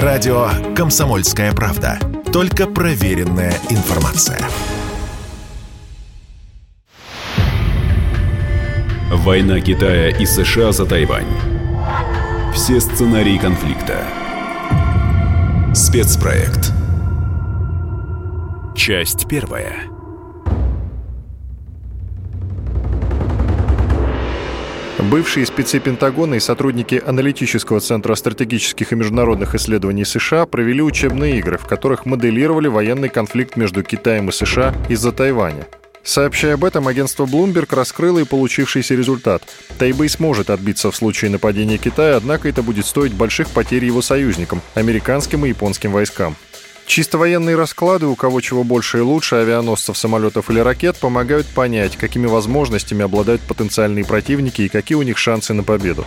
Радио «Комсомольская правда». Только проверенная информация. Война Китая и США за Тайвань. Все сценарии конфликта. Спецпроект. Часть первая. Бывшие спецы Пентагона и сотрудники аналитического центра стратегических и международных исследований США провели учебные игры, в которых моделировали военный конфликт между Китаем и США из-за Тайваня. Сообщая об этом, агентство Bloomberg раскрыло и получившийся результат. Тайбэй сможет отбиться в случае нападения Китая, однако это будет стоить больших потерь его союзникам – американским и японским войскам. Чисто военные расклады, у кого чего больше и лучше, авианосцев, самолетов или ракет, помогают понять, какими возможностями обладают потенциальные противники и какие у них шансы на победу.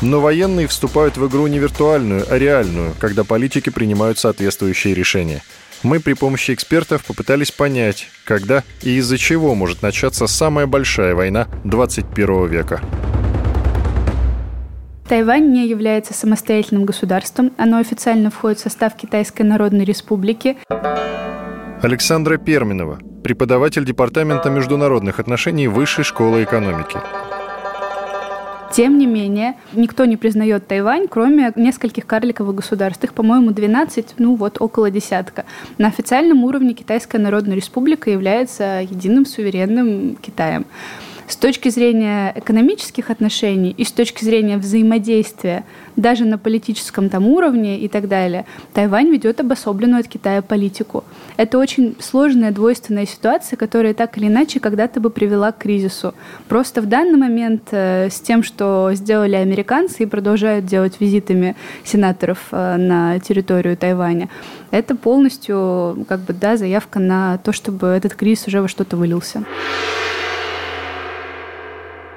Но военные вступают в игру не виртуальную, а реальную, когда политики принимают соответствующие решения. Мы при помощи экспертов попытались понять, когда и из-за чего может начаться самая большая война 21 века. Тайвань не является самостоятельным государством. Оно официально входит в состав Китайской Народной Республики. Александра Перминова, преподаватель Департамента международных отношений Высшей школы экономики. Тем не менее, никто не признает Тайвань, кроме нескольких карликовых государств. Их, по-моему, 12, ну вот около десятка. На официальном уровне Китайская Народная Республика является единым суверенным Китаем. С точки зрения экономических отношений и с точки зрения взаимодействия даже на политическом там уровне и так далее, Тайвань ведет обособленную от Китая политику. Это очень сложная двойственная ситуация, которая так или иначе когда-то бы привела к кризису. Просто в данный момент э, с тем, что сделали американцы и продолжают делать визитами сенаторов э, на территорию Тайваня, это полностью как бы да, заявка на то, чтобы этот кризис уже во что-то вылился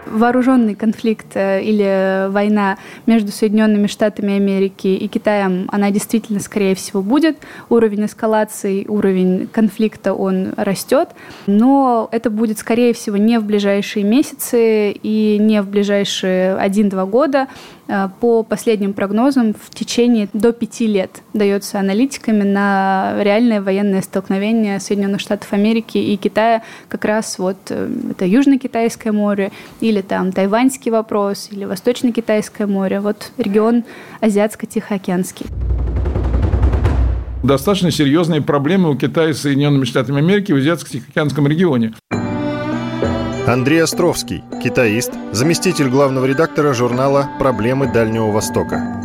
вооруженный конфликт э, или война между Соединенными Штатами Америки и Китаем, она действительно, скорее всего, будет. Уровень эскалации, уровень конфликта, он растет. Но это будет, скорее всего, не в ближайшие месяцы и не в ближайшие один-два года. Э, по последним прогнозам, в течение до пяти лет дается аналитиками на реальное военное столкновение Соединенных Штатов Америки и Китая. Как раз вот э, это Южно-Китайское море или там Тайваньский вопрос или Восточно-Китайское море, вот регион Азиатско-Тихоокеанский. Достаточно серьезные проблемы у Китая с Соединенными Штатами Америки в Азиатско-Тихоокеанском регионе. Андрей Островский, китаист, заместитель главного редактора журнала «Проблемы Дальнего Востока».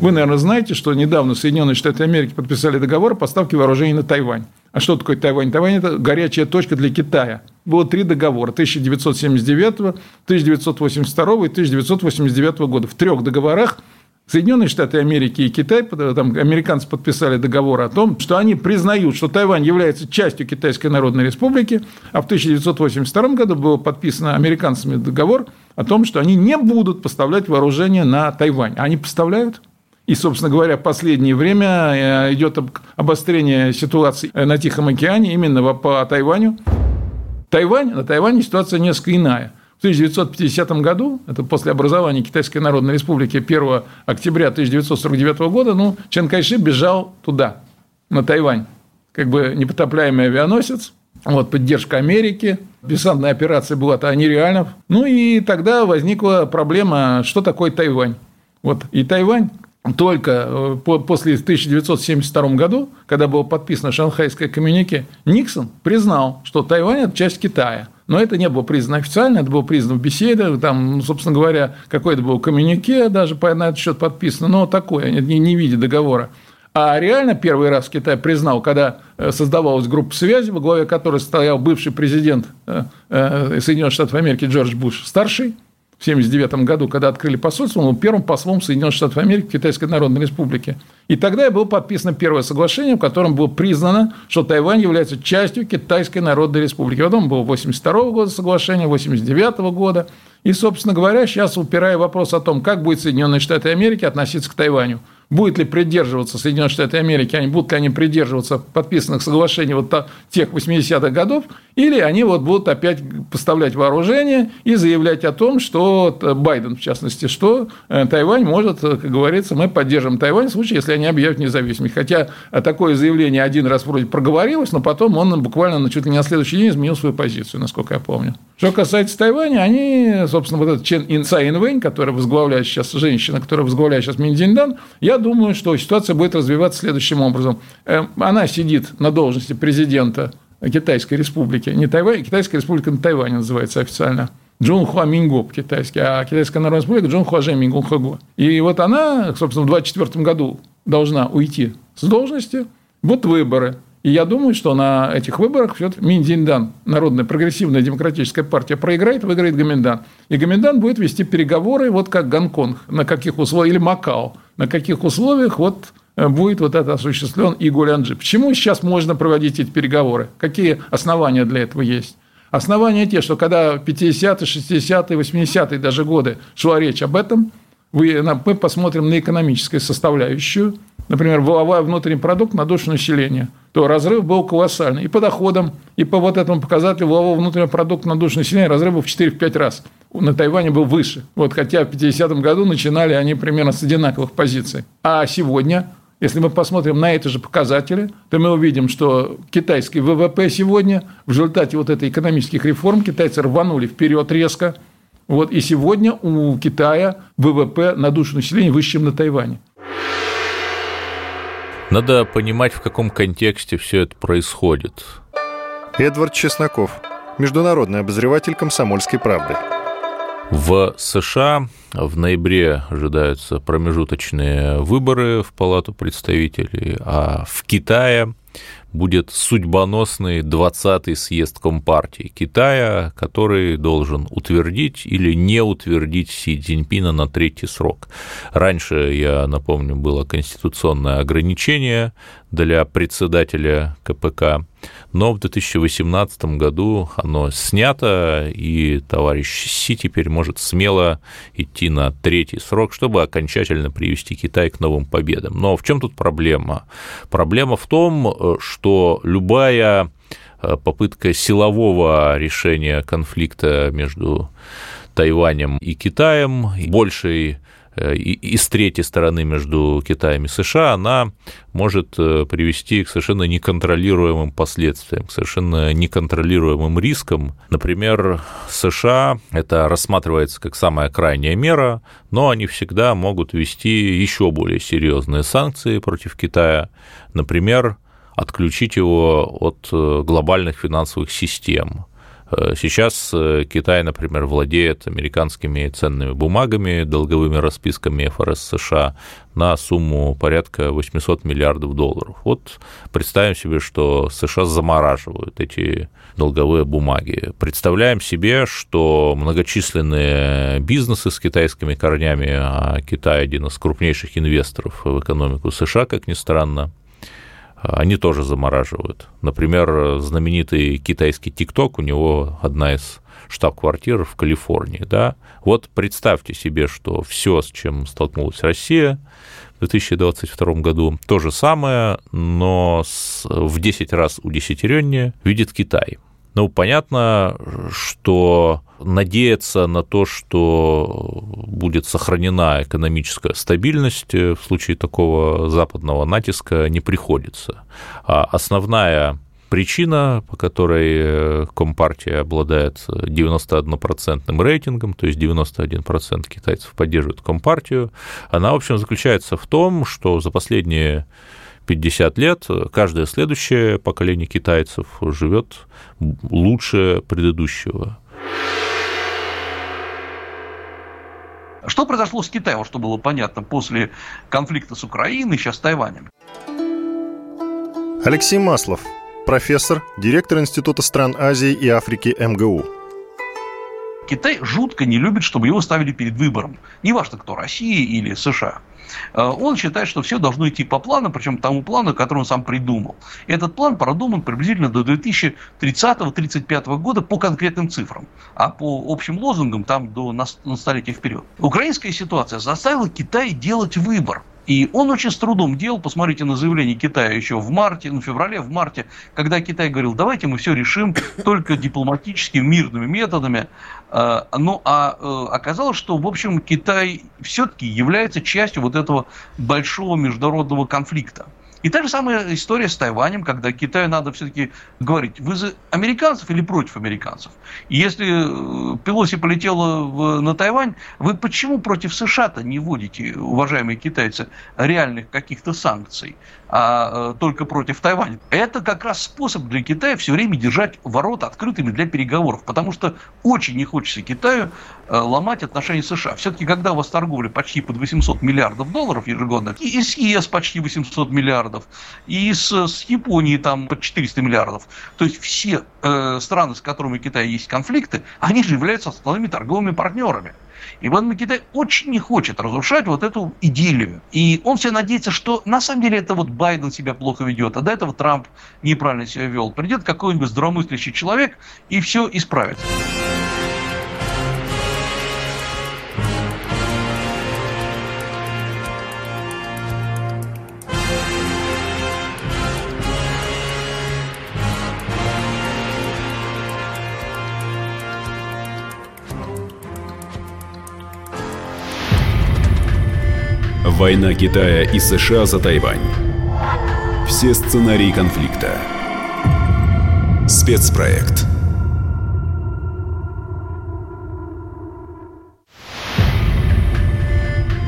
Вы, наверное, знаете, что недавно Соединенные Штаты Америки подписали договор о поставке вооружений на Тайвань. А что такое Тайвань? Тайвань – это горячая точка для Китая. Было три договора – 1979, 1982 и 1989 года. В трех договорах – Соединенные Штаты Америки и Китай, там американцы подписали договор о том, что они признают, что Тайвань является частью Китайской Народной Республики, а в 1982 году был подписан американцами договор о том, что они не будут поставлять вооружение на Тайвань. А они поставляют? И, собственно говоря, в последнее время э, идет обострение ситуации на Тихом океане именно по Тайваню. Тайвань, на Тайване ситуация несколько иная – 1950 году, это после образования Китайской Народной Республики 1 октября 1949 года, ну, Чен Кайши бежал туда, на Тайвань, как бы непотопляемый авианосец, вот, поддержка Америки, десантная операция была то нереальна. Ну, и тогда возникла проблема, что такое Тайвань. Вот, и Тайвань только э, после 1972 году, когда было подписано Шанхайское коммюнике, Никсон признал, что Тайвань – это часть Китая. Но это не было признано официально, это было признано в беседе, там, ну, собственно говоря, какое-то было коммюнике даже на этот счет подписано, но такое, не, не в виде договора. А реально первый раз Китай признал, когда э, создавалась группа связи, во главе которой стоял бывший президент э, Соединенных Штатов Америки Джордж Буш старший, 1979 году, когда открыли посольство, он был первым послом Соединенных Штатов Америки в Китайской Народной Республике. И тогда было подписано первое соглашение, в котором было признано, что Тайвань является частью Китайской Народной Республики. Потом было 1982 года соглашение, 1989 года. И, собственно говоря, сейчас упирая вопрос о том, как будет Соединенные Штаты Америки относиться к Тайваню. Будет ли придерживаться Соединенные Штаты Америки, они будут ли они придерживаться подписанных соглашений вот тех 80-х годов, или они вот будут опять поставлять вооружение и заявлять о том, что Байден, в частности, что э, Тайвань может, как говорится, мы поддержим Тайвань в случае, если они объявят независимость. Хотя такое заявление один раз вроде проговорилось, но потом он буквально чуть ли не на следующий день изменил свою позицию, насколько я помню. Что касается Тайваня, они, собственно, вот этот Чен Ин Цай Инвэнь, который возглавляет сейчас женщина, которая возглавляет сейчас Миндзиндан, я думаю, что ситуация будет развиваться следующим образом. Э, она сидит на должности президента Китайской республики, не Тайвань, Китайская республика на Тайване называется официально. Джун Хуа Минго по-китайски, а Китайская Народная Республика Джун Хуа Жэ Минго Хэго. И вот она, собственно, в 2024 году должна уйти с должности. Вот выборы. И я думаю, что на этих выборах все Миндзиндан, Народная прогрессивная демократическая партия, проиграет, выиграет Гоминдан. И Гоминдан будет вести переговоры, вот как Гонконг, на каких условиях, или Макао, на каких условиях вот э, будет вот это осуществлен и Гулянджи. Почему сейчас можно проводить эти переговоры? Какие основания для этого есть? Основания те, что когда 50-е, 60-е, 80-е даже годы шла речь об этом, мы посмотрим на экономическую составляющую, например, валовой внутренний продукт на душу населения – то разрыв был колоссальный. И по доходам, и по вот этому показателю валового внутреннего продукта на душу населения разрыв был в 4-5 раз. На Тайване был выше. Вот, хотя в 50-м году начинали они примерно с одинаковых позиций. А сегодня если мы посмотрим на эти же показатели, то мы увидим, что китайский ВВП сегодня в результате вот этой экономических реформ китайцы рванули вперед резко. Вот, и сегодня у Китая ВВП на душу населения выше, чем на Тайване. Надо понимать, в каком контексте все это происходит. Эдвард Чесноков, международный обозреватель «Комсомольской правды». В США в ноябре ожидаются промежуточные выборы в Палату представителей, а в Китае будет судьбоносный 20-й съезд Компартии Китая, который должен утвердить или не утвердить Си Цзиньпина на третий срок. Раньше, я напомню, было конституционное ограничение для председателя КПК, но в 2018 году оно снято, и товарищ Си теперь может смело идти на третий срок, чтобы окончательно привести Китай к новым победам. Но в чем тут проблема? Проблема в том, что любая э, попытка силового решения конфликта между Тайванем и Китаем, большей Э, и, с третьей стороны между Китаем и США, она может э, привести к совершенно неконтролируемым последствиям, к совершенно неконтролируемым рискам. Например, США это рассматривается как самая крайняя мера, но они всегда могут ввести еще более серьезные санкции против Китая. Например, отключить его от э, глобальных финансовых систем, сейчас э, Китай, например, владеет американскими ценными бумагами, долговыми расписками ФРС США на сумму порядка 800 миллиардов долларов. Вот представим себе, что США замораживают эти долговые бумаги. Представляем себе, что многочисленные бизнесы с китайскими корнями, а Китай один из крупнейших инвесторов в экономику США, как ни странно, они тоже замораживают. Например, знаменитый китайский ТикТок, у него одна из штаб-квартир в Калифорнии, да, вот представьте себе, что все, с чем столкнулась Россия в 2022 году, то же самое, но в 10 раз удесятереннее видит Китай. Ну, понятно, что надеяться на то, что будет сохранена экономическая стабильность в случае такого западного натиска, не приходится. А основная причина, по которой Компартия обладает 91% рейтингом, то есть 91% китайцев поддерживают Компартию, она, в общем, заключается в том, что за последние 50 лет каждое следующее поколение китайцев живет лучше предыдущего. Что произошло с Китаем, что было понятно после конфликта с Украиной, сейчас с Тайванем? Алексей Маслов, профессор, директор Института стран Азии и Африки МГУ. Китай жутко не любит, чтобы его ставили перед выбором. Неважно, кто, Россия или США. Э, он считает, что все должно идти по плану, причем тому плану, который он сам придумал. Этот план продуман приблизительно до 2030-35 года по конкретным цифрам, а по общим лозунгам там до на столетия вперед. Украинская ситуация заставила Китай делать выбор. И он очень с трудом делал, посмотрите на заявление Китая еще в марте, ну, в феврале, в марте, когда Китай говорил, давайте мы все решим только дипломатическими, мирными методами. А, ну, а э, оказалось, что, в общем, Китай все-таки является частью вот этого большого международного конфликта. И та же самая история с Тайванем, когда Китаю надо все-таки говорить, вы за американцев или против американцев? И если э, Пелоси полетела в, на Тайвань, вы почему против США-то не вводите, уважаемые китайцы, реальных каких-то санкций, а э, только против Тайваня? Это как раз способ для Китая все время держать ворота открытыми для переговоров, потому что очень не хочется Китаю ломать отношения с США. Все-таки, когда у вас торговля почти под 800 миллиардов долларов ежегодно, и с ЕС почти 800 миллиардов, и с, с Японией там под 400 миллиардов, то есть все э, страны, с которыми у Китая есть конфликты, они же являются основными торговыми партнерами. И поэтому Китай очень не хочет разрушать вот эту идиллию. И он все надеется, что на самом деле это вот Байден себя плохо ведет, а до этого Трамп неправильно себя вел. Придет какой-нибудь здравомыслящий человек и все исправится. Война Китая и США за Тайвань. Все сценарии конфликта. Спецпроект.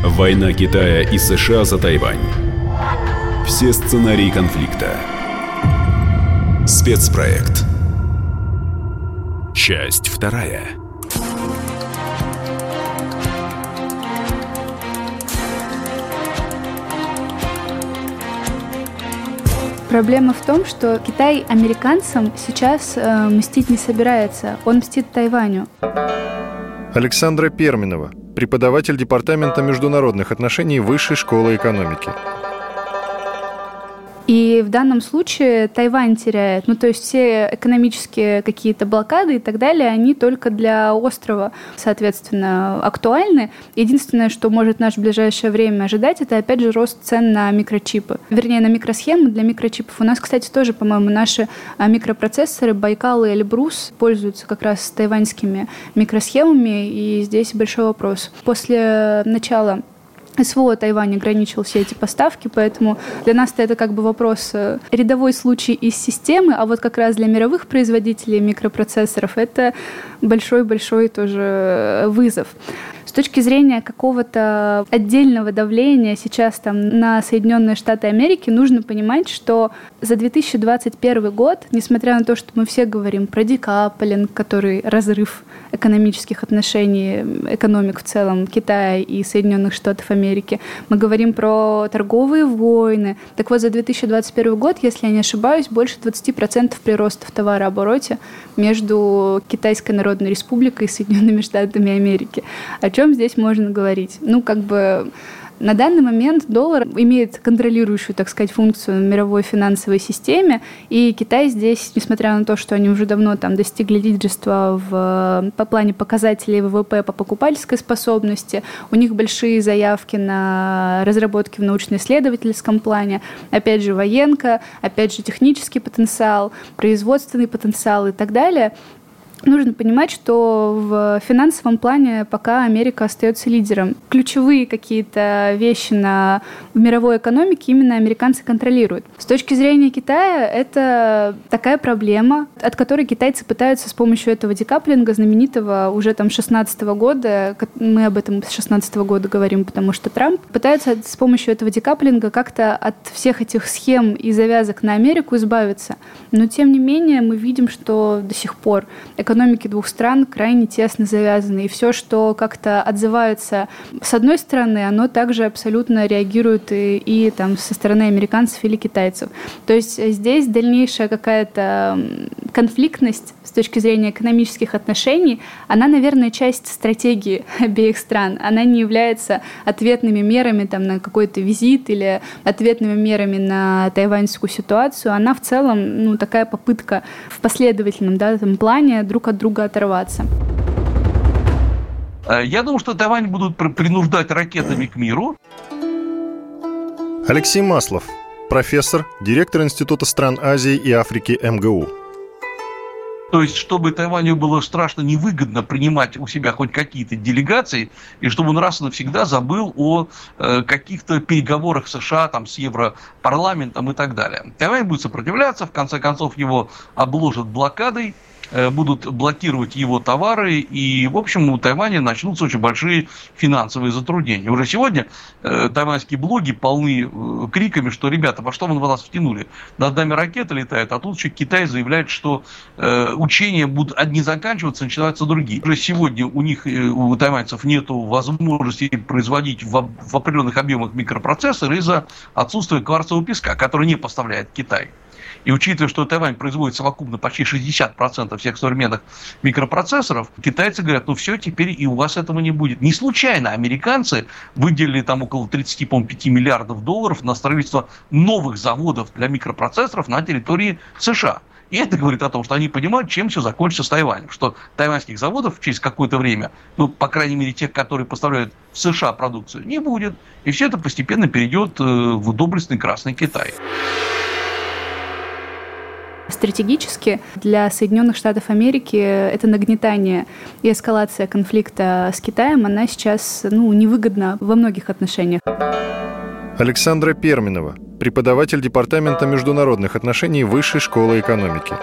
Война Китая и США за Тайвань. Все сценарии конфликта. Спецпроект. Часть вторая. Проблема в том, что Китай американцам сейчас э, мстить не собирается. Он мстит Тайваню. Александра Перминова, преподаватель Департамента международных отношений Высшей школы экономики. И в данном случае Тайвань теряет. Ну, то есть все экономические какие-то блокады и так далее, они только для острова, соответственно, актуальны. Единственное, что может наше ближайшее время ожидать, это, опять же, рост цен на микрочипы. Вернее, на микросхемы для микрочипов. У нас, кстати, тоже, по-моему, наши а, микропроцессоры Байкал и Эльбрус пользуются как раз тайваньскими микросхемами, и здесь большой вопрос. После начала СВО Тайвань ограничил все эти поставки, поэтому для нас это как бы вопрос э, рядовой случай из системы, а вот как раз для мировых производителей микропроцессоров это большой-большой тоже э, вызов. Точки зрения какого-то отдельного давления сейчас там на Соединенные Штаты Америки нужно понимать, что за 2021 год, несмотря на то, что мы все говорим про декаплинг, который разрыв экономических отношений, экономик в целом Китая и Соединенных Штатов Америки, мы говорим про торговые войны. Так вот, за 2021 год, если я не ошибаюсь, больше 20% прироста в товарообороте между Китайской Народной Республикой и Соединенными Штатами Америки. О чем здесь можно говорить? Ну, как бы на данный момент доллар имеет контролирующую, так сказать, функцию в мировой финансовой системе, и Китай здесь, несмотря на то, что они уже давно там достигли лидерства в, по плане показателей ВВП по покупательской способности, у них большие заявки на разработки в научно-исследовательском плане, опять же, военка, опять же, технический потенциал, производственный потенциал и так далее – нужно понимать, что в финансовом плане пока Америка остается лидером. Ключевые какие-то вещи на, мировой экономике именно американцы контролируют. С точки зрения Китая это такая проблема, от которой китайцы пытаются с помощью этого декаплинга знаменитого уже там 16 года, мы об этом с 16 года говорим, потому что Трамп пытается с помощью этого декаплинга как-то от всех этих схем и завязок на Америку избавиться. Но тем не менее мы видим, что до сих пор экономики двух стран крайне тесно завязаны. И все, что как-то отзывается с одной стороны, оно также абсолютно реагирует и, и там со стороны американцев или китайцев. То есть здесь дальнейшая какая-то конфликтность с точки зрения экономических отношений, она, наверное, часть стратегии обеих стран. Она не является ответными мерами там, на какой-то визит или ответными мерами на тайваньскую ситуацию. Она в целом ну, такая попытка в последовательном да, этом плане друг от друга оторваться. Э, я думаю, что Тайвань будут принуждать ракетами к миру. Алексей Маслов, профессор, директор Института стран Азии и Африки МГУ. То есть, чтобы Тайваню было страшно невыгодно принимать у себя хоть какие-то делегации, и чтобы он раз и навсегда забыл о э, каких-то переговорах США там, с Европарламентом и так далее. Тайвань будет сопротивляться, в конце концов его обложат блокадой, будут блокировать его товары, и, в общем, у Тайваня начнутся очень большие финансовые затруднения. Уже сегодня э, тайваньские блоги полны э, криками, что, ребята, во что вы нас втянули? Над нами ракеты летают, а тут еще Китай заявляет, что э, учения будут одни заканчиваться, начинаются другие. Уже сегодня у них, э, у тайваньцев, нет возможности производить в, в определенных объемах микропроцессоры из-за отсутствия кварцевого песка, который не поставляет Китай. И учитывая, что Тайвань производит совокупно почти 60% всех современных микропроцессоров, китайцы говорят, ну все, теперь и у вас этого не будет. Не случайно американцы выделили там около 35 миллиардов долларов на строительство новых заводов для микропроцессоров на территории США. И это говорит о том, что они понимают, чем все закончится с Тайванем. Что тайваньских заводов через какое-то время, ну, по крайней мере, тех, которые поставляют в США продукцию, не будет. И все это постепенно перейдет э, в доблестный Красный Китай. Стратегически для Соединенных Штатов Америки это нагнетание и эскалация конфликта с Китаем, она сейчас ну, невыгодна во многих отношениях. Александра Перминова, преподаватель Департамента международных отношений Высшей школы экономики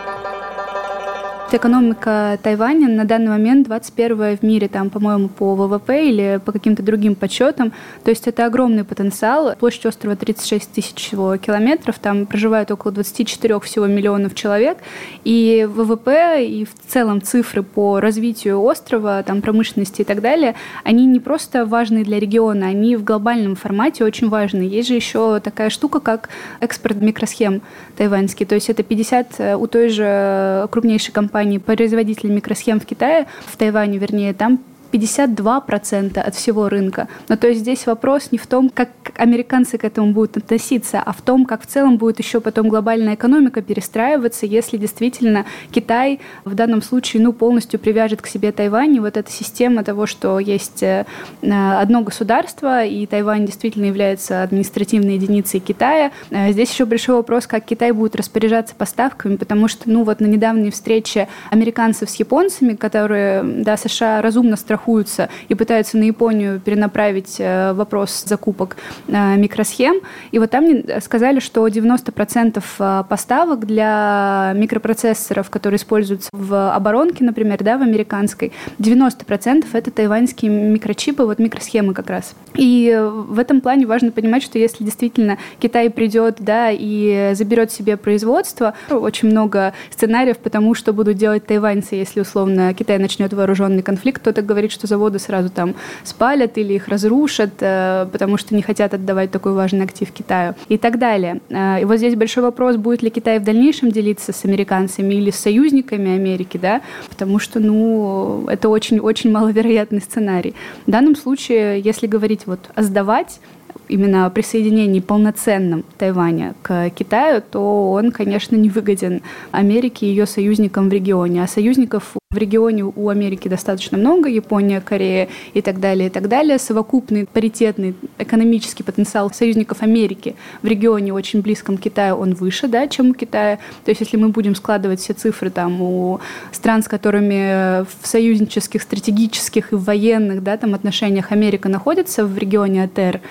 экономика Тайваня на данный момент 21 в мире, там, по-моему, по ВВП или по каким-то другим подсчетам. То есть это огромный потенциал. Площадь острова 36 тысяч километров, там проживает около 24 всего миллионов человек. И ВВП, и в целом цифры по развитию острова, там, промышленности и так далее, они не просто важны для региона, они в глобальном формате очень важны. Есть же еще такая штука, как экспорт микросхем тайваньский. То есть это 50 э, у той же крупнейшей компании компаний, производителей микросхем в Китае, в Тайване, вернее, там 52% от всего рынка. Но то есть здесь вопрос не в том, как американцы к этому будут относиться, а в том, как в целом будет еще потом глобальная экономика перестраиваться, если действительно Китай в данном случае ну, полностью привяжет к себе Тайвань. И вот эта система того, что есть э, одно государство, и Тайвань действительно является административной единицей Китая. Э, здесь еще большой вопрос, как Китай будет распоряжаться поставками, потому что ну, вот на недавней встрече американцев с японцами, которые да, США разумно страхуют страхуются и пытаются на Японию перенаправить э, вопрос закупок э, микросхем. И вот там сказали, что 90% э, поставок для микропроцессоров, которые используются в оборонке, например, да, в американской, 90% это тайваньские микрочипы, вот микросхемы как раз. И в этом плане важно понимать, что если действительно Китай придет да, и заберет себе производство, очень много сценариев потому что будут делать тайваньцы, если условно Китай начнет вооруженный конфликт. Кто-то говорит, что заводы сразу там спалят или их разрушат, э, потому что не хотят отдавать такой важный актив Китаю и так далее. Э, и вот здесь большой вопрос, будет ли Китай в дальнейшем делиться с американцами или с союзниками Америки, да, потому что, ну, это очень-очень маловероятный сценарий. В данном случае, если говорить вот о сдавать, именно о присоединении полноценном Тайваня к Китаю, то он, конечно, не выгоден Америке и ее союзникам в регионе. А союзников в регионе у Америки достаточно много, Япония, Корея и так далее, и так далее. Совокупный паритетный экономический потенциал союзников Америки в регионе очень близком к Китаю, он выше, да, чем у Китая. То есть если мы будем складывать все цифры там у стран, с которыми в союзнических, стратегических и военных да, там, отношениях Америка находится в регионе АТР,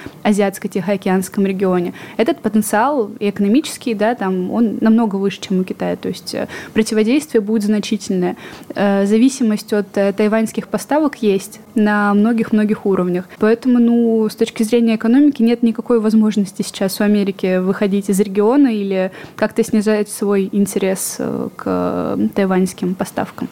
Азиатско-Тихоокеанском регионе, этот потенциал и экономический, да, там, он намного выше, чем у Китая. То есть э, противодействие будет значительное э, зависимость от э, тайваньских поставок есть на многих-многих уровнях. Поэтому, ну, с точки зрения экономики нет никакой возможности сейчас у Америки выходить из региона или как-то снижать свой интерес к тайваньским поставкам.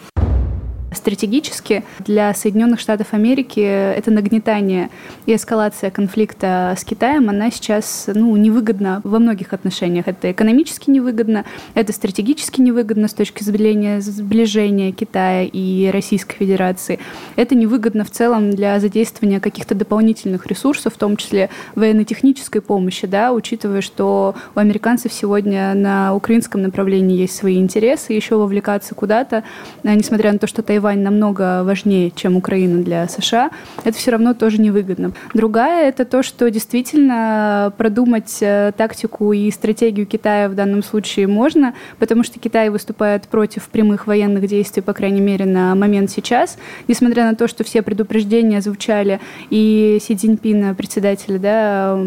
Стратегически для Соединенных Штатов Америки это нагнетание и эскалация конфликта с Китаем, она сейчас ну, невыгодна во многих отношениях. Это экономически невыгодно, это стратегически невыгодно с точки зрения сближения Китая и Российской Федерации. Это невыгодно в целом для задействования каких-то дополнительных ресурсов, в том числе военно-технической помощи, да, учитывая, что у американцев сегодня на украинском направлении есть свои интересы, еще вовлекаться куда-то, несмотря на то, что Тайвань Тайвань намного важнее, чем Украина для США, это все равно тоже невыгодно. Другая – это то, что действительно продумать э, тактику и стратегию Китая в данном случае можно, потому что Китай выступает против прямых военных действий, по крайней мере, на момент сейчас, несмотря на то, что все предупреждения звучали, и Си Цзиньпина, председателя да,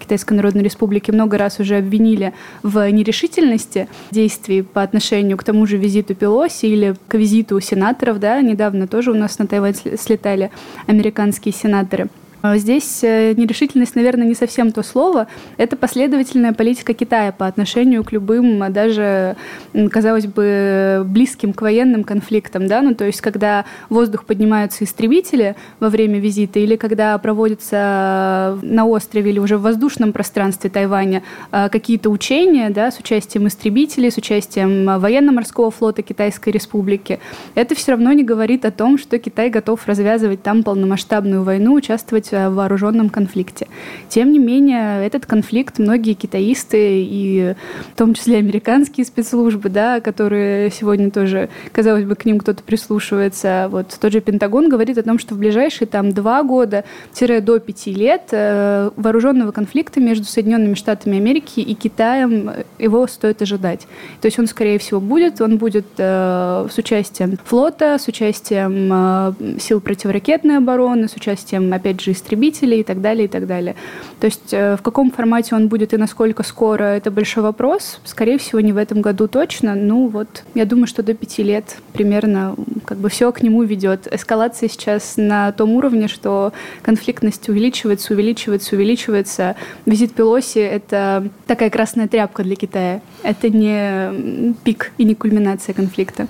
Китайской Народной Республики, много раз уже обвинили в нерешительности действий по отношению к тому же визиту Пелоси или к визиту сенаторов. Да, недавно тоже у нас на Тайвань слетали американские сенаторы. А здесь э, нерешительность, наверное, не совсем то слово. Это последовательная политика Китая по отношению к любым, а даже, казалось бы, близким к военным конфликтам. Да? Ну, то есть, когда в воздух поднимаются истребители во время визита или когда проводятся на острове или уже в воздушном пространстве Тайваня а, какие-то учения да, с участием истребителей, с участием военно-морского флота Китайской Республики, это все равно не говорит о том, что Китай готов развязывать там полномасштабную войну, участвовать в вооруженном конфликте. Тем не менее, этот конфликт многие китаисты и в том числе американские спецслужбы, да, которые сегодня тоже, казалось бы, к ним кто-то прислушивается, вот тот же Пентагон говорит о том, что в ближайшие там два года до пяти лет э, вооруженного конфликта между Соединенными Штатами Америки и Китаем его стоит ожидать. То есть он, скорее всего, будет, он будет э, с участием флота, с участием э, сил противоракетной обороны, с участием, опять же, истребителей и так далее, и так далее. То есть э, в каком формате он будет и насколько скоро, это большой вопрос. Скорее всего, не в этом году точно. Ну вот, я думаю, что до пяти лет примерно как бы все к нему ведет. Эскалация сейчас на том уровне, что конфликтность увеличивается, увеличивается, увеличивается. Визит Пелоси — это такая красная тряпка для Китая. Это не пик и не кульминация конфликта.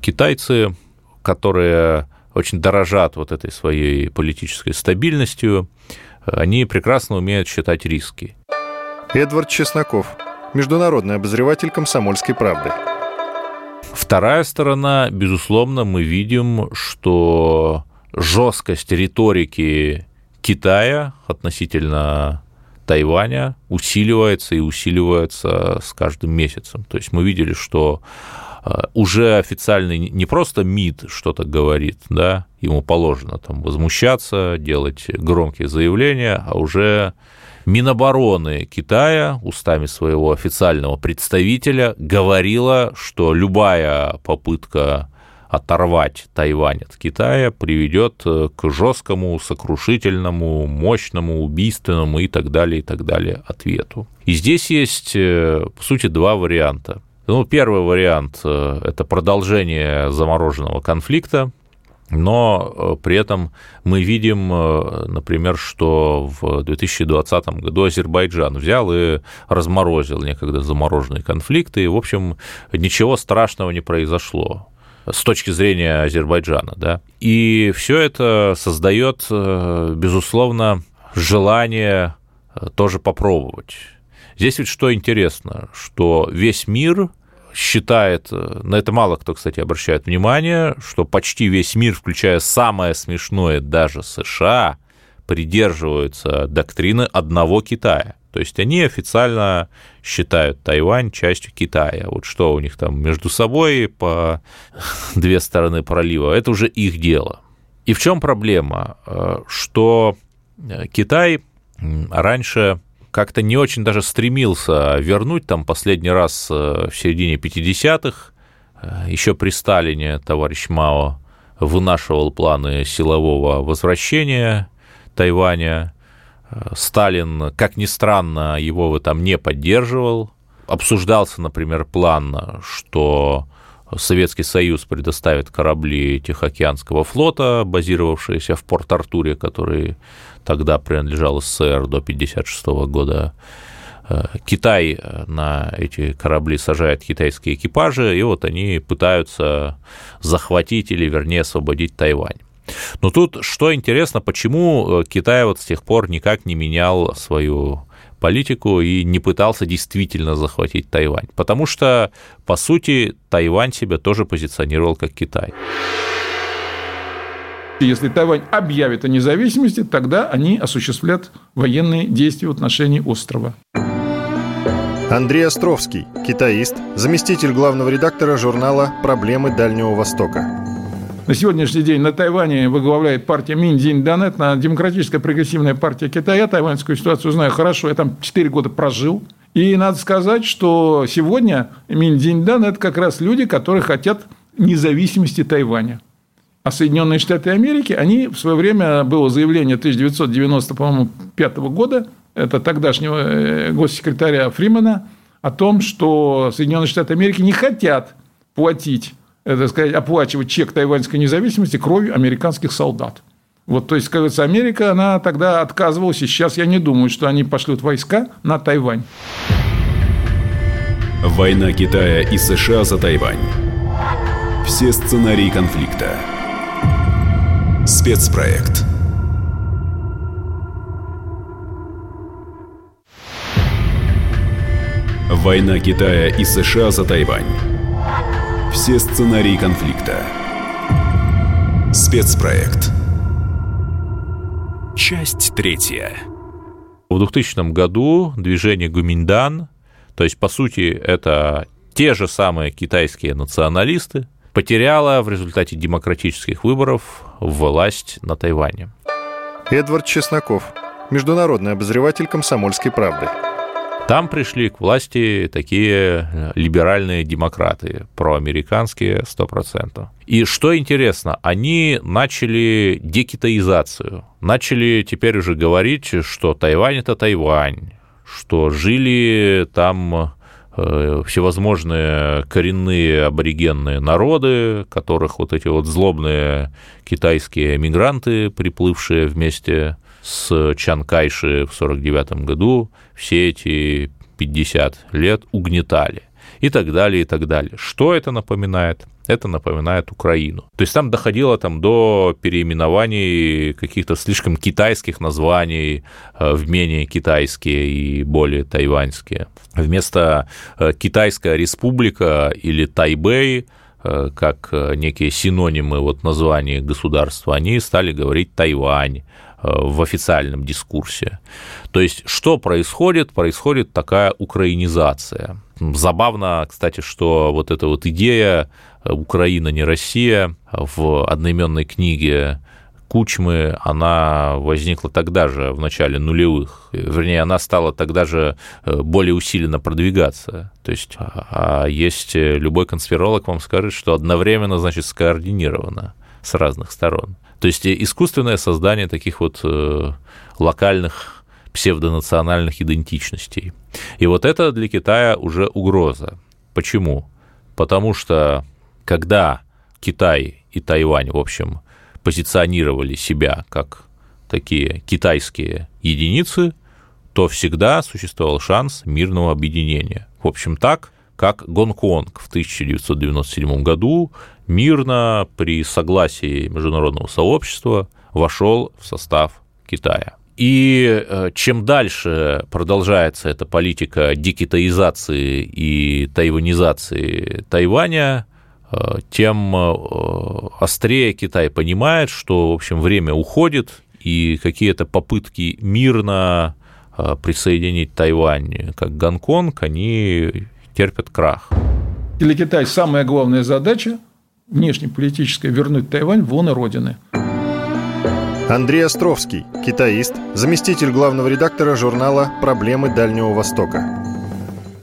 Китайцы, которые очень дорожат вот этой своей политической стабильностью, они прекрасно умеют считать риски. Эдвард Чесноков, международный обозреватель «Комсомольской правды». Вторая сторона, безусловно, мы видим, что жесткость риторики Китая относительно Тайваня усиливается и усиливается с каждым месяцем. То есть мы видели, что уже официальный не просто МИД что-то говорит, да, ему положено там возмущаться, делать громкие заявления, а уже Минобороны Китая устами своего официального представителя говорила, что любая попытка оторвать Тайвань от Китая приведет э, к жесткому, сокрушительному, мощному, убийственному и так далее, и так далее ответу. И здесь есть, э, по сути, два варианта. Ну, первый вариант э, – это продолжение замороженного конфликта, но э, при этом мы видим, э, например, что в 2020 году Азербайджан взял и разморозил некогда замороженные конфликты, и, в общем, ничего страшного не произошло с точки зрения Азербайджана, да. И все это создает, безусловно, желание тоже попробовать. Здесь ведь что интересно, что весь мир считает, на это мало кто, кстати, обращает внимание, что почти весь мир, включая самое смешное, даже США, придерживаются доктрины одного Китая. То есть они официально считают Тайвань частью Китая. Вот что у них там между собой по две стороны пролива, это уже их дело. И в чем проблема? Э, что Китай раньше как-то не очень даже стремился вернуть там последний раз э, в середине 50-х, э, еще при Сталине товарищ Мао вынашивал планы силового возвращения Тайваня. Э, Сталин, как ни странно, его в этом не поддерживал. Обсуждался, например, план, что Советский Союз предоставит корабли Тихоокеанского флота, базировавшиеся в Порт-Артуре, который тогда принадлежал СССР до 1956 года. Э, Китай на эти корабли сажает китайские экипажи, и вот они пытаются захватить или, вернее, освободить Тайвань. Но тут что интересно, почему Китай вот с тех пор никак не менял свою политику и не пытался действительно захватить Тайвань. Потому что, по сути, Тайвань себя тоже позиционировал как Китай. Если Тайвань объявит о независимости, тогда они осуществлят военные действия в отношении острова. Андрей Островский, китаист, заместитель главного редактора журнала «Проблемы Дальнего Востока». На сегодняшний день на Тайване возглавляет партия Миндзинь Данет, на демократическая прогрессивная партия Китая. Я тайваньскую ситуацию знаю хорошо, я там 4 года прожил. И надо сказать, что сегодня Миндзинь Дан – это как раз люди, которые хотят независимости Тайваня. А Соединенные Штаты Америки, они в свое время, было заявление 1995 года, это тогдашнего э, госсекретаря Фримена, о том, что Соединенные Штаты Америки не хотят платить так сказать, оплачивать чек тайваньской независимости кровью американских солдат. Вот, то есть, как Америка, она тогда отказывалась, и сейчас я не думаю, что они пошлют войска на Тайвань. Война Китая и США за Тайвань. Все сценарии конфликта. Спецпроект. Война Китая и США за Тайвань. Все сценарии конфликта. Спецпроект. Часть третья. В 2000 году движение Гуминдан, то есть, по сути, это те же самые китайские националисты, потеряло в результате демократических выборов власть на Тайване. Эдвард Чесноков, международный обозреватель «Комсомольской правды». Там пришли к власти такие э, либеральные демократы, проамериканские 100%. И что интересно, они начали декитаизацию. Начали теперь уже говорить, что Тайвань – это Тайвань, что жили там э, всевозможные коренные аборигенные народы, которых вот эти вот злобные китайские мигранты, приплывшие вместе с Чан Кайши в 1949 году все эти 50 лет угнетали и так далее, и так далее. Что это напоминает? Это напоминает Украину. То есть там доходило там, до переименований каких-то слишком китайских названий э, в менее китайские и более тайваньские. Вместо э, Китайская республика или Тайбэй э, как некие синонимы вот названия государства, они стали говорить Тайвань, в официальном дискурсе. То есть, что происходит? Происходит такая украинизация. Забавно, кстати, что вот эта вот идея э, «Украина не Россия» в одноименной книге Кучмы, она возникла тогда же, в начале нулевых. Вернее, она стала тогда же э, более усиленно продвигаться. То есть, а, а есть любой конспиролог вам скажет, что одновременно, значит, скоординировано с разных сторон. То есть искусственное создание таких вот э, локальных псевдонациональных идентичностей. И вот это для Китая уже угроза. Почему? Потому что когда Китай и Тайвань, в общем, позиционировали себя как такие китайские единицы, то всегда существовал шанс мирного объединения. В общем, так, как Гонконг в 1997 году мирно при согласии международного сообщества вошел в состав Китая. И э, чем дальше продолжается эта политика декитаизации и тайванизации Тайваня, э, тем э, острее Китай понимает, что, в общем, время уходит, и какие-то попытки мирно присоединить Тайвань как Гонконг, они терпят крах. Для Китая самая главная задача внешнеполитическая вернуть Тайвань в лоно Родины. Андрей Островский, китаист, заместитель главного редактора журнала «Проблемы Дальнего Востока».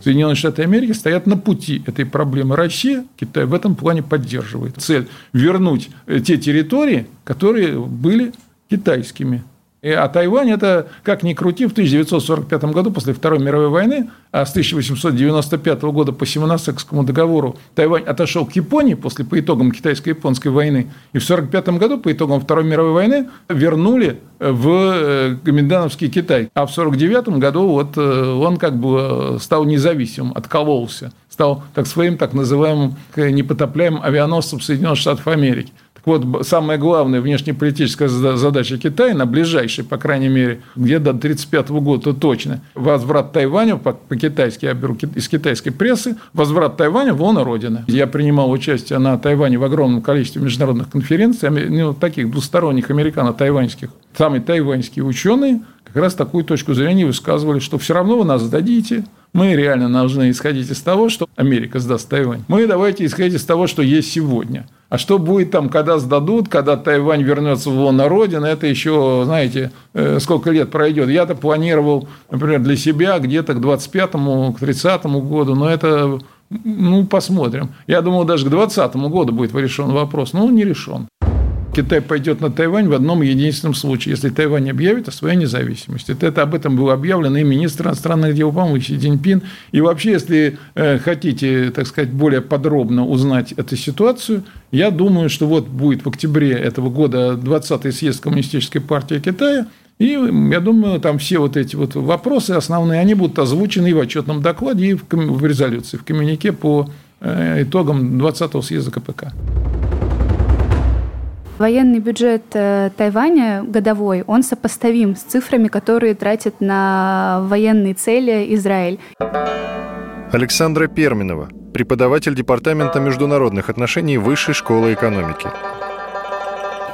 Соединенные Штаты Америки стоят на пути этой проблемы. Россия, Китай в этом плане поддерживает. Цель – вернуть те территории, которые были китайскими. А Тайвань – это, как ни крути, в 1945 году, после Второй мировой войны, а с 1895 года по Симоносекскому договору Тайвань отошел к Японии после, по итогам китайско-японской войны, и в 1945 году, по итогам Второй мировой войны, вернули в Гоминдановский э, Китай. А в 1949 году вот э, он как бы стал независимым, откололся, стал так своим так называемым непотопляемым авианосцем Соединенных Штатов Америки. Вот самая главная внешнеполитическая задача Китая на ближайший, по крайней мере, где-то до 1935 года точно, возврат Тайваня, по-китайски я беру из китайской прессы, возврат Тайваня в лоно Родины. Я принимал участие на Тайване в огромном количестве международных конференций, ну, таких двусторонних американо-тайваньских. Самые тайваньские ученые, как раз такую точку зрения высказывали, что все равно вы нас сдадите, мы реально должны исходить из того, что Америка сдаст Тайвань. Мы давайте исходить из того, что есть сегодня. А что будет там, когда сдадут, когда Тайвань вернется в лоно Родины, это еще, знаете, э, сколько лет пройдет. Я-то планировал, например, для себя где-то к 25-му, к 30-му году, но это, ну, посмотрим. Я думал, даже к 20 году будет решен вопрос, но он не решен. Китай пойдет на Тайвань в одном единственном случае, если Тайвань объявит о своей независимости. Это об этом было объявлено и министр иностранных дел, по-моему, Си Цзиньпин. И вообще, если э, хотите, так сказать, более подробно узнать эту ситуацию, я думаю, что вот будет в октябре этого года 20-й съезд Коммунистической партии Китая, и я думаю, там все вот эти вот вопросы основные, они будут озвучены и в отчетном докладе, и в резолюции, в коммюнике по э, итогам 20-го съезда КПК. Военный бюджет э, Тайваня годовой, он сопоставим с цифрами, которые тратит на военные цели Израиль. Александра Перминова, преподаватель Департамента международных отношений Высшей школы экономики.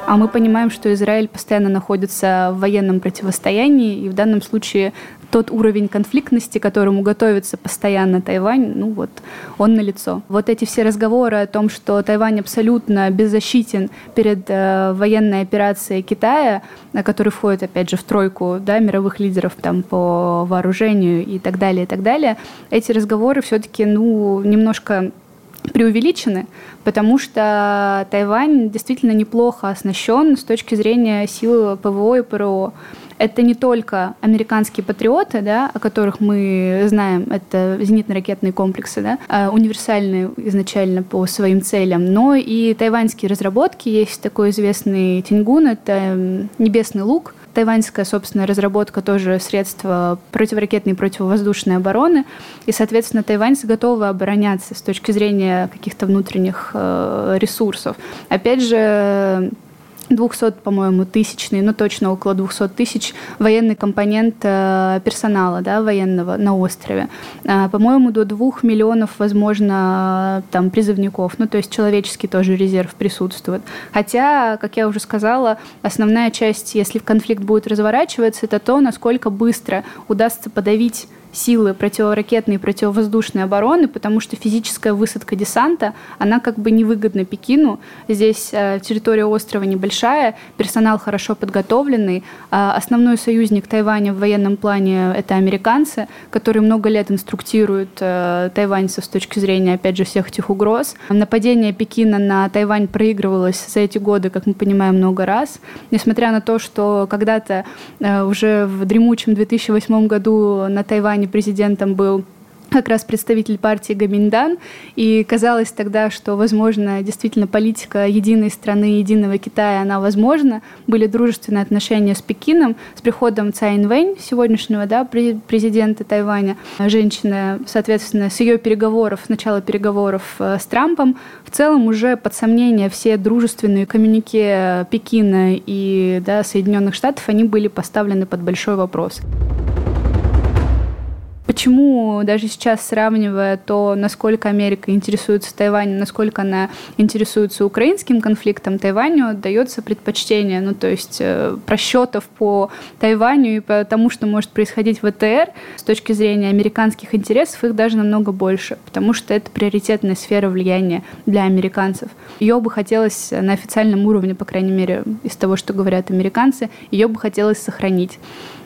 А мы понимаем, что Израиль постоянно находится в военном противостоянии, и в данном случае тот уровень конфликтности, к которому готовится постоянно Тайвань, ну вот, он налицо. Вот эти все разговоры о том, что Тайвань абсолютно беззащитен перед э, военной операцией Китая, который входит, опять же, в тройку да, мировых лидеров там, по вооружению и так далее, и так далее, эти разговоры все-таки, ну, немножко преувеличены, потому что Тайвань действительно неплохо оснащен с точки зрения сил ПВО и ПРО. Это не только американские патриоты, да, о которых мы знаем, это зенитно-ракетные комплексы, да, а универсальные изначально по своим целям, но и тайваньские разработки. Есть такой известный Тингун, это небесный лук, тайваньская собственная разработка тоже средства противоракетной и противовоздушной обороны. И, соответственно, тайваньцы готовы обороняться с точки зрения каких-то внутренних э, ресурсов. Опять же, 200, по-моему, тысячный, ну точно около 200 тысяч военный компонент э, персонала да, военного на острове. Э, по-моему, до 2 миллионов, возможно, там призывников, ну то есть человеческий тоже резерв присутствует. Хотя, как я уже сказала, основная часть, если конфликт будет разворачиваться, это то, насколько быстро удастся подавить силы противоракетной и противовоздушной обороны, потому что физическая высадка десанта, она как бы невыгодна Пекину. Здесь э, территория острова небольшая, персонал хорошо подготовленный. Э, основной союзник Тайваня в военном плане – это американцы, которые много лет инструктируют э, тайваньцев с точки зрения, опять же, всех этих угроз. Нападение Пекина на Тайвань проигрывалось за эти годы, как мы понимаем, много раз. Несмотря на то, что когда-то уже в дремучем 2008 году на Тайвань Казахстане президентом был как раз представитель партии Гаминдан, и казалось тогда, что, возможно, действительно политика единой страны, единого Китая, она возможна. Были дружественные отношения с Пекином. С приходом Цай Инвэнь, сегодняшнего да, президента Тайваня, женщина, соответственно, с ее переговоров, с начала переговоров э, с Трампом, в целом уже под сомнение все дружественные коммюнике Пекина и да, Соединенных Штатов, они были поставлены под большой вопрос. Почему даже сейчас, сравнивая то, насколько Америка интересуется Тайванем, насколько она интересуется украинским конфликтом, Тайваню дается предпочтение, ну то есть э, просчетов по Тайваню и по тому, что может происходить в ВТР с точки зрения американских интересов, их даже намного больше, потому что это приоритетная сфера влияния для американцев. Ее бы хотелось на официальном уровне, по крайней мере, из того, что говорят американцы, ее бы хотелось сохранить.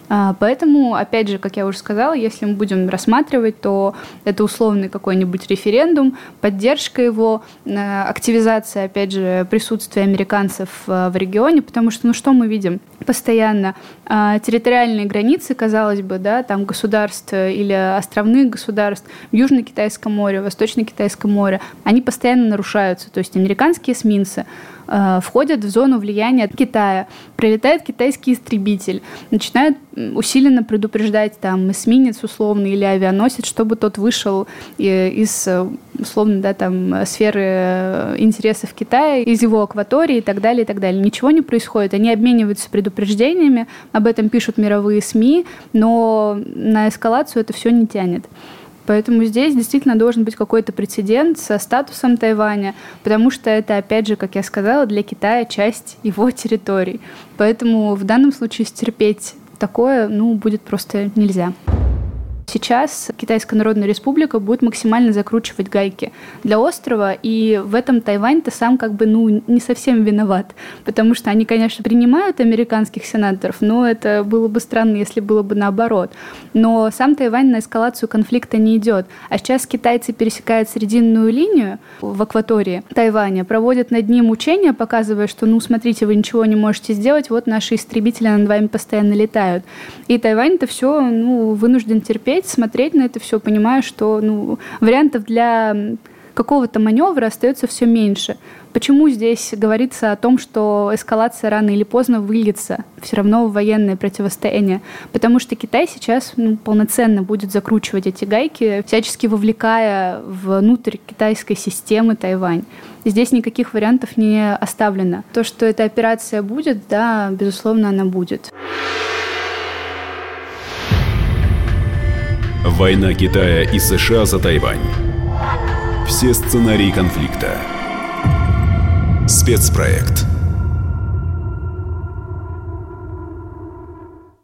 А, поэтому, опять же, как я уже сказала, если мы будем рассматривать, то это условный какой-нибудь референдум, поддержка его, э, активизация, опять же, присутствия американцев э, в регионе, потому что, ну что мы видим? Постоянно а, территориальные границы, казалось бы, да, там государств или островных государств в Южно-Китайском море, Восточно-Китайском море, они постоянно нарушаются. То есть американские эсминцы Э, входят в зону влияния Китая. Прилетает китайский истребитель, начинает усиленно предупреждать там эсминец условно или авианосец, чтобы тот вышел из э, условно да, там, сферы э, интересов Китая, из его акватории и так далее, и так далее. Ничего не происходит. Они обмениваются предупреждениями, об этом пишут мировые СМИ, но на эскалацию это все не тянет. Поэтому здесь действительно должен быть какой-то прецедент со статусом Тайваня, потому что это, опять же, как я сказала, для Китая часть его территорий. Поэтому в данном случае стерпеть такое, ну, будет просто нельзя. Сейчас Китайская Народная Республика будет максимально закручивать гайки для острова, и в этом Тайвань-то сам как бы ну, не совсем виноват, потому что они, конечно, принимают американских сенаторов, но это было бы странно, если было бы наоборот. Но сам Тайвань на эскалацию конфликта не идет. А сейчас китайцы пересекают срединную линию в акватории Тайваня, проводят над ним учения, показывая, что, ну, смотрите, вы ничего не можете сделать, вот наши истребители над вами постоянно летают. И Тайвань-то все ну, вынужден терпеть, сидеть, смотреть на это все, понимая, что ну, вариантов для какого-то маневра остается все меньше. Почему здесь говорится о том, что эскалация рано или поздно выльется все равно в военное противостояние? Потому что Китай сейчас ну, полноценно будет закручивать эти гайки, всячески вовлекая внутрь китайской системы Тайвань. Здесь никаких вариантов не оставлено. То, что эта операция будет, да, безусловно, она будет. Война Китая и США за Тайвань. Все сценарии конфликта. Спецпроект.